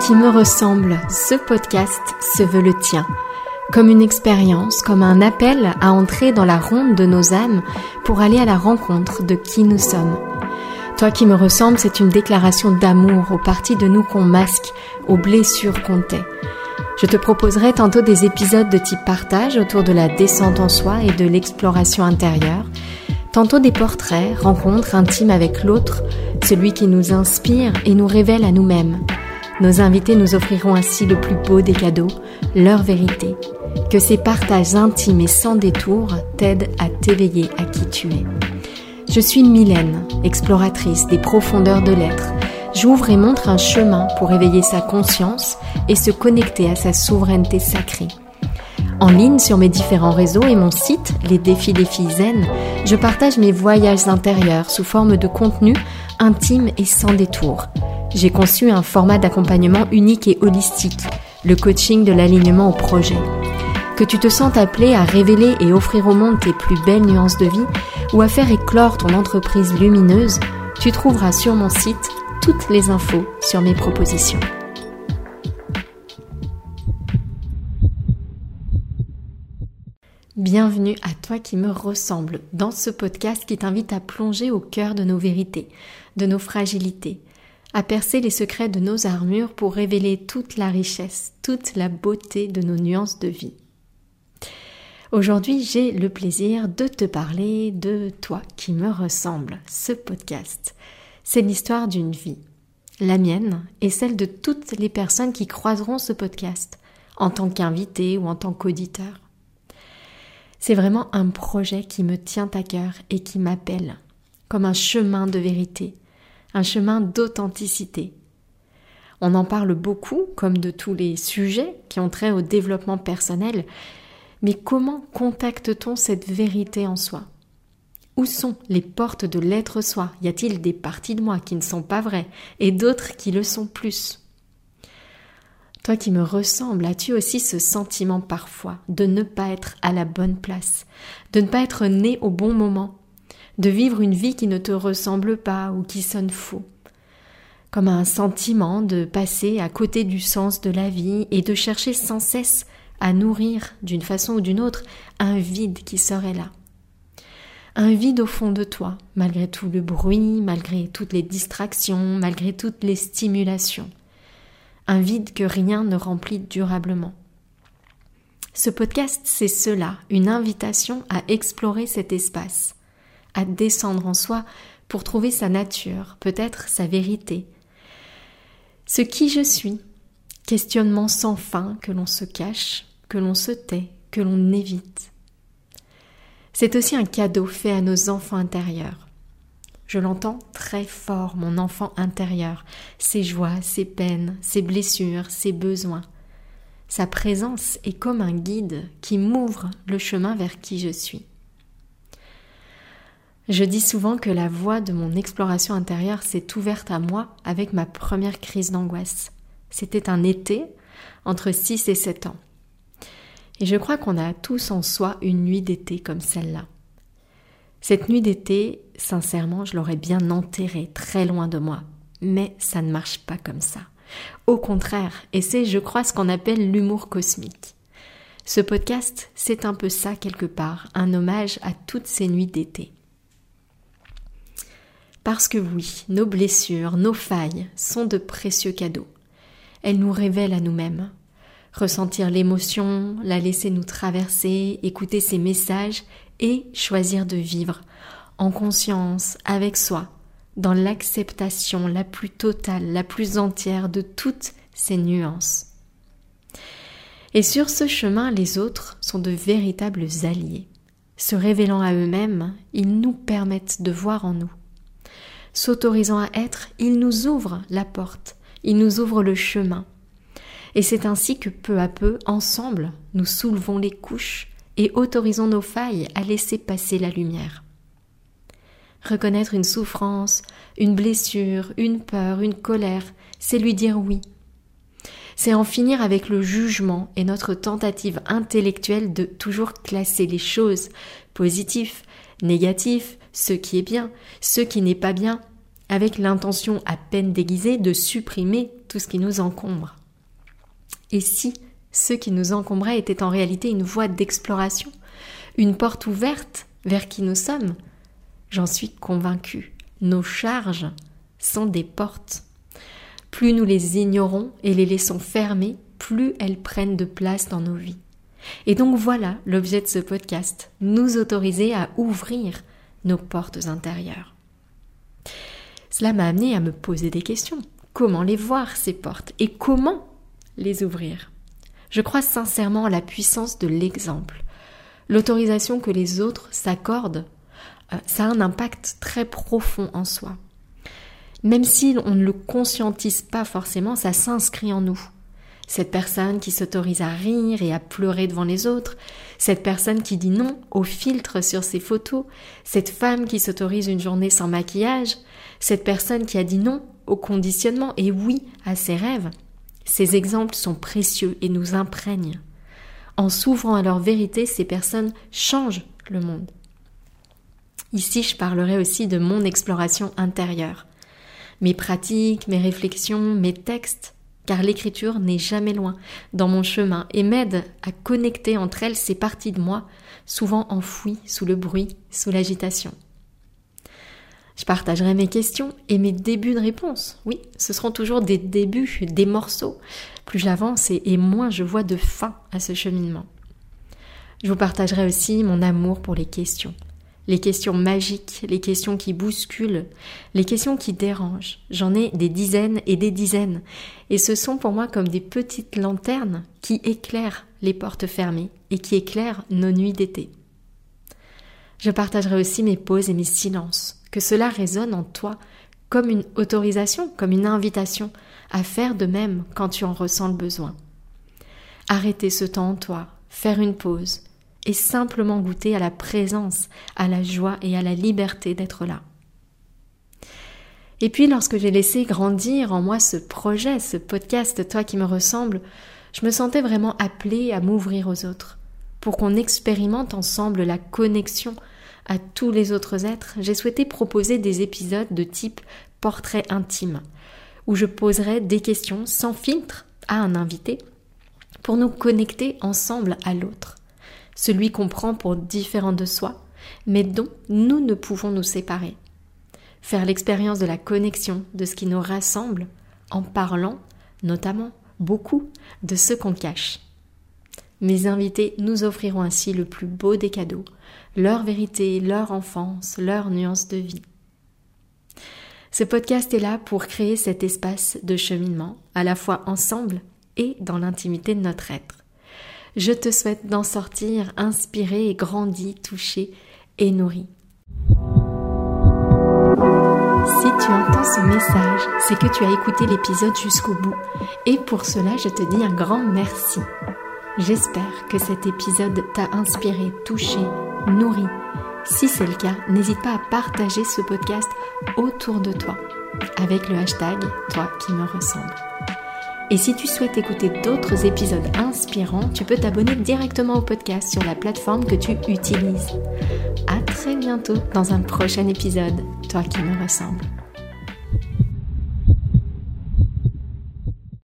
qui me ressemble, ce podcast se veut le tien, comme une expérience, comme un appel à entrer dans la ronde de nos âmes pour aller à la rencontre de qui nous sommes. Toi qui me ressemble, c'est une déclaration d'amour aux parties de nous qu'on masque, aux blessures qu'on tait. Je te proposerai tantôt des épisodes de type partage autour de la descente en soi et de l'exploration intérieure, tantôt des portraits, rencontres intimes avec l'autre, celui qui nous inspire et nous révèle à nous-mêmes. Nos invités nous offriront ainsi le plus beau des cadeaux, leur vérité. Que ces partages intimes et sans détour t'aident à t'éveiller à qui tu es. Je suis Mylène, exploratrice des profondeurs de l'être. J'ouvre et montre un chemin pour éveiller sa conscience et se connecter à sa souveraineté sacrée. En ligne sur mes différents réseaux et mon site, Les Défis des Filles Zen, je partage mes voyages intérieurs sous forme de contenu intime et sans détour j'ai conçu un format d'accompagnement unique et holistique, le coaching de l'alignement au projet. Que tu te sens appelé à révéler et offrir au monde tes plus belles nuances de vie ou à faire éclore ton entreprise lumineuse, tu trouveras sur mon site toutes les infos sur mes propositions. Bienvenue à toi qui me ressemble dans ce podcast qui t'invite à plonger au cœur de nos vérités, de nos fragilités, à percer les secrets de nos armures pour révéler toute la richesse, toute la beauté de nos nuances de vie. Aujourd'hui, j'ai le plaisir de te parler de toi qui me ressemble, ce podcast. C'est l'histoire d'une vie, la mienne et celle de toutes les personnes qui croiseront ce podcast, en tant qu'invité ou en tant qu'auditeur. C'est vraiment un projet qui me tient à cœur et qui m'appelle, comme un chemin de vérité, un chemin d'authenticité. On en parle beaucoup, comme de tous les sujets qui ont trait au développement personnel, mais comment contacte-t-on cette vérité en soi? Où sont les portes de l'être soi? Y a-t-il des parties de moi qui ne sont pas vraies et d'autres qui le sont plus? Toi qui me ressembles, as-tu aussi ce sentiment parfois de ne pas être à la bonne place, de ne pas être né au bon moment? De vivre une vie qui ne te ressemble pas ou qui sonne faux, comme un sentiment de passer à côté du sens de la vie et de chercher sans cesse à nourrir d'une façon ou d'une autre un vide qui serait là. Un vide au fond de toi, malgré tout le bruit, malgré toutes les distractions, malgré toutes les stimulations. Un vide que rien ne remplit durablement. Ce podcast, c'est cela, une invitation à explorer cet espace, à descendre en soi pour trouver sa nature, peut-être sa vérité. Ce qui je suis, questionnement sans fin que l'on se cache, que l'on se tait, que l'on évite. C'est aussi un cadeau fait à nos enfants intérieurs. Je l'entends très fort, mon enfant intérieur, ses joies, ses peines, ses blessures, ses besoins. Sa présence est comme un guide qui m'ouvre le chemin vers qui je suis. Je dis souvent que la voie de mon exploration intérieure s'est ouverte à moi avec ma première crise d'angoisse. C'était un été, entre 6 et 7 ans. Et je crois qu'on a tous en soi une nuit d'été comme celle-là. Cette nuit d'été, sincèrement, je l'aurais bien enterrée très loin de moi. Mais ça ne marche pas comme ça. Au contraire, et c'est, je crois, ce qu'on appelle l'humour cosmique. Ce podcast, c'est un peu ça quelque part, un hommage à toutes ces nuits d'été. Parce que oui, nos blessures, nos failles sont de précieux cadeaux. Elles nous révèlent à nous-mêmes. Ressentir l'émotion, la laisser nous traverser, écouter ses messages et choisir de vivre en conscience, avec soi, dans l'acceptation la plus totale, la plus entière de toutes ces nuances. Et sur ce chemin, les autres sont de véritables alliés. Se révélant à eux-mêmes, ils nous permettent de voir en nous s'autorisant à être, il nous ouvre la porte, il nous ouvre le chemin. Et c'est ainsi que peu à peu, ensemble, nous soulevons les couches et autorisons nos failles à laisser passer la lumière. Reconnaître une souffrance, une blessure, une peur, une colère, c'est lui dire oui. C'est en finir avec le jugement et notre tentative intellectuelle de toujours classer les choses positives, négatives, ce qui est bien, ce qui n'est pas bien, avec l'intention à peine déguisée de supprimer tout ce qui nous encombre. Et si ce qui nous encombrait était en réalité une voie d'exploration, une porte ouverte vers qui nous sommes, j'en suis convaincue. Nos charges sont des portes. Plus nous les ignorons et les laissons fermées, plus elles prennent de place dans nos vies. Et donc voilà l'objet de ce podcast, nous autoriser à ouvrir nos portes intérieures. Cela m'a amené à me poser des questions. Comment les voir, ces portes, et comment les ouvrir? Je crois sincèrement à la puissance de l'exemple. L'autorisation que les autres s'accordent, euh, ça a un impact très profond en soi. Même si on ne le conscientise pas forcément, ça s'inscrit en nous. Cette personne qui s'autorise à rire et à pleurer devant les autres, cette personne qui dit non au filtre sur ses photos, cette femme qui s'autorise une journée sans maquillage, cette personne qui a dit non au conditionnement et oui à ses rêves. Ces exemples sont précieux et nous imprègnent. En s'ouvrant à leur vérité, ces personnes changent le monde. Ici, je parlerai aussi de mon exploration intérieure. Mes pratiques, mes réflexions, mes textes, car l'écriture n'est jamais loin dans mon chemin et m'aide à connecter entre elles ces parties de moi, souvent enfouies sous le bruit, sous l'agitation. Je partagerai mes questions et mes débuts de réponse. Oui, ce seront toujours des débuts, des morceaux. Plus j'avance et, et moins je vois de fin à ce cheminement. Je vous partagerai aussi mon amour pour les questions, les questions magiques, les questions qui bousculent, les questions qui dérangent. J'en ai des dizaines et des dizaines, et ce sont pour moi comme des petites lanternes qui éclairent les portes fermées et qui éclairent nos nuits d'été. Je partagerai aussi mes pauses et mes silences, que cela résonne en toi comme une autorisation, comme une invitation à faire de même quand tu en ressens le besoin. Arrêter ce temps en toi, faire une pause, et simplement goûter à la présence, à la joie et à la liberté d'être là. Et puis lorsque j'ai laissé grandir en moi ce projet, ce podcast Toi qui me ressemble, je me sentais vraiment appelée à m'ouvrir aux autres. Pour qu'on expérimente ensemble la connexion à tous les autres êtres, j'ai souhaité proposer des épisodes de type portrait intime, où je poserai des questions sans filtre à un invité pour nous connecter ensemble à l'autre celui qu'on prend pour différent de soi, mais dont nous ne pouvons nous séparer. Faire l'expérience de la connexion, de ce qui nous rassemble, en parlant, notamment, beaucoup de ce qu'on cache. Mes invités nous offriront ainsi le plus beau des cadeaux, leur vérité, leur enfance, leur nuance de vie. Ce podcast est là pour créer cet espace de cheminement, à la fois ensemble et dans l'intimité de notre être. Je te souhaite d'en sortir inspiré et grandi, touché et nourri. Si tu entends ce message, c'est que tu as écouté l'épisode jusqu'au bout. Et pour cela, je te dis un grand merci. J'espère que cet épisode t'a inspiré, touché, nourri. Si c'est le cas, n'hésite pas à partager ce podcast autour de toi avec le hashtag Toi qui me ressemble. Et si tu souhaites écouter d'autres épisodes inspirants, tu peux t'abonner directement au podcast sur la plateforme que tu utilises. À très bientôt dans un prochain épisode, toi qui me ressemble.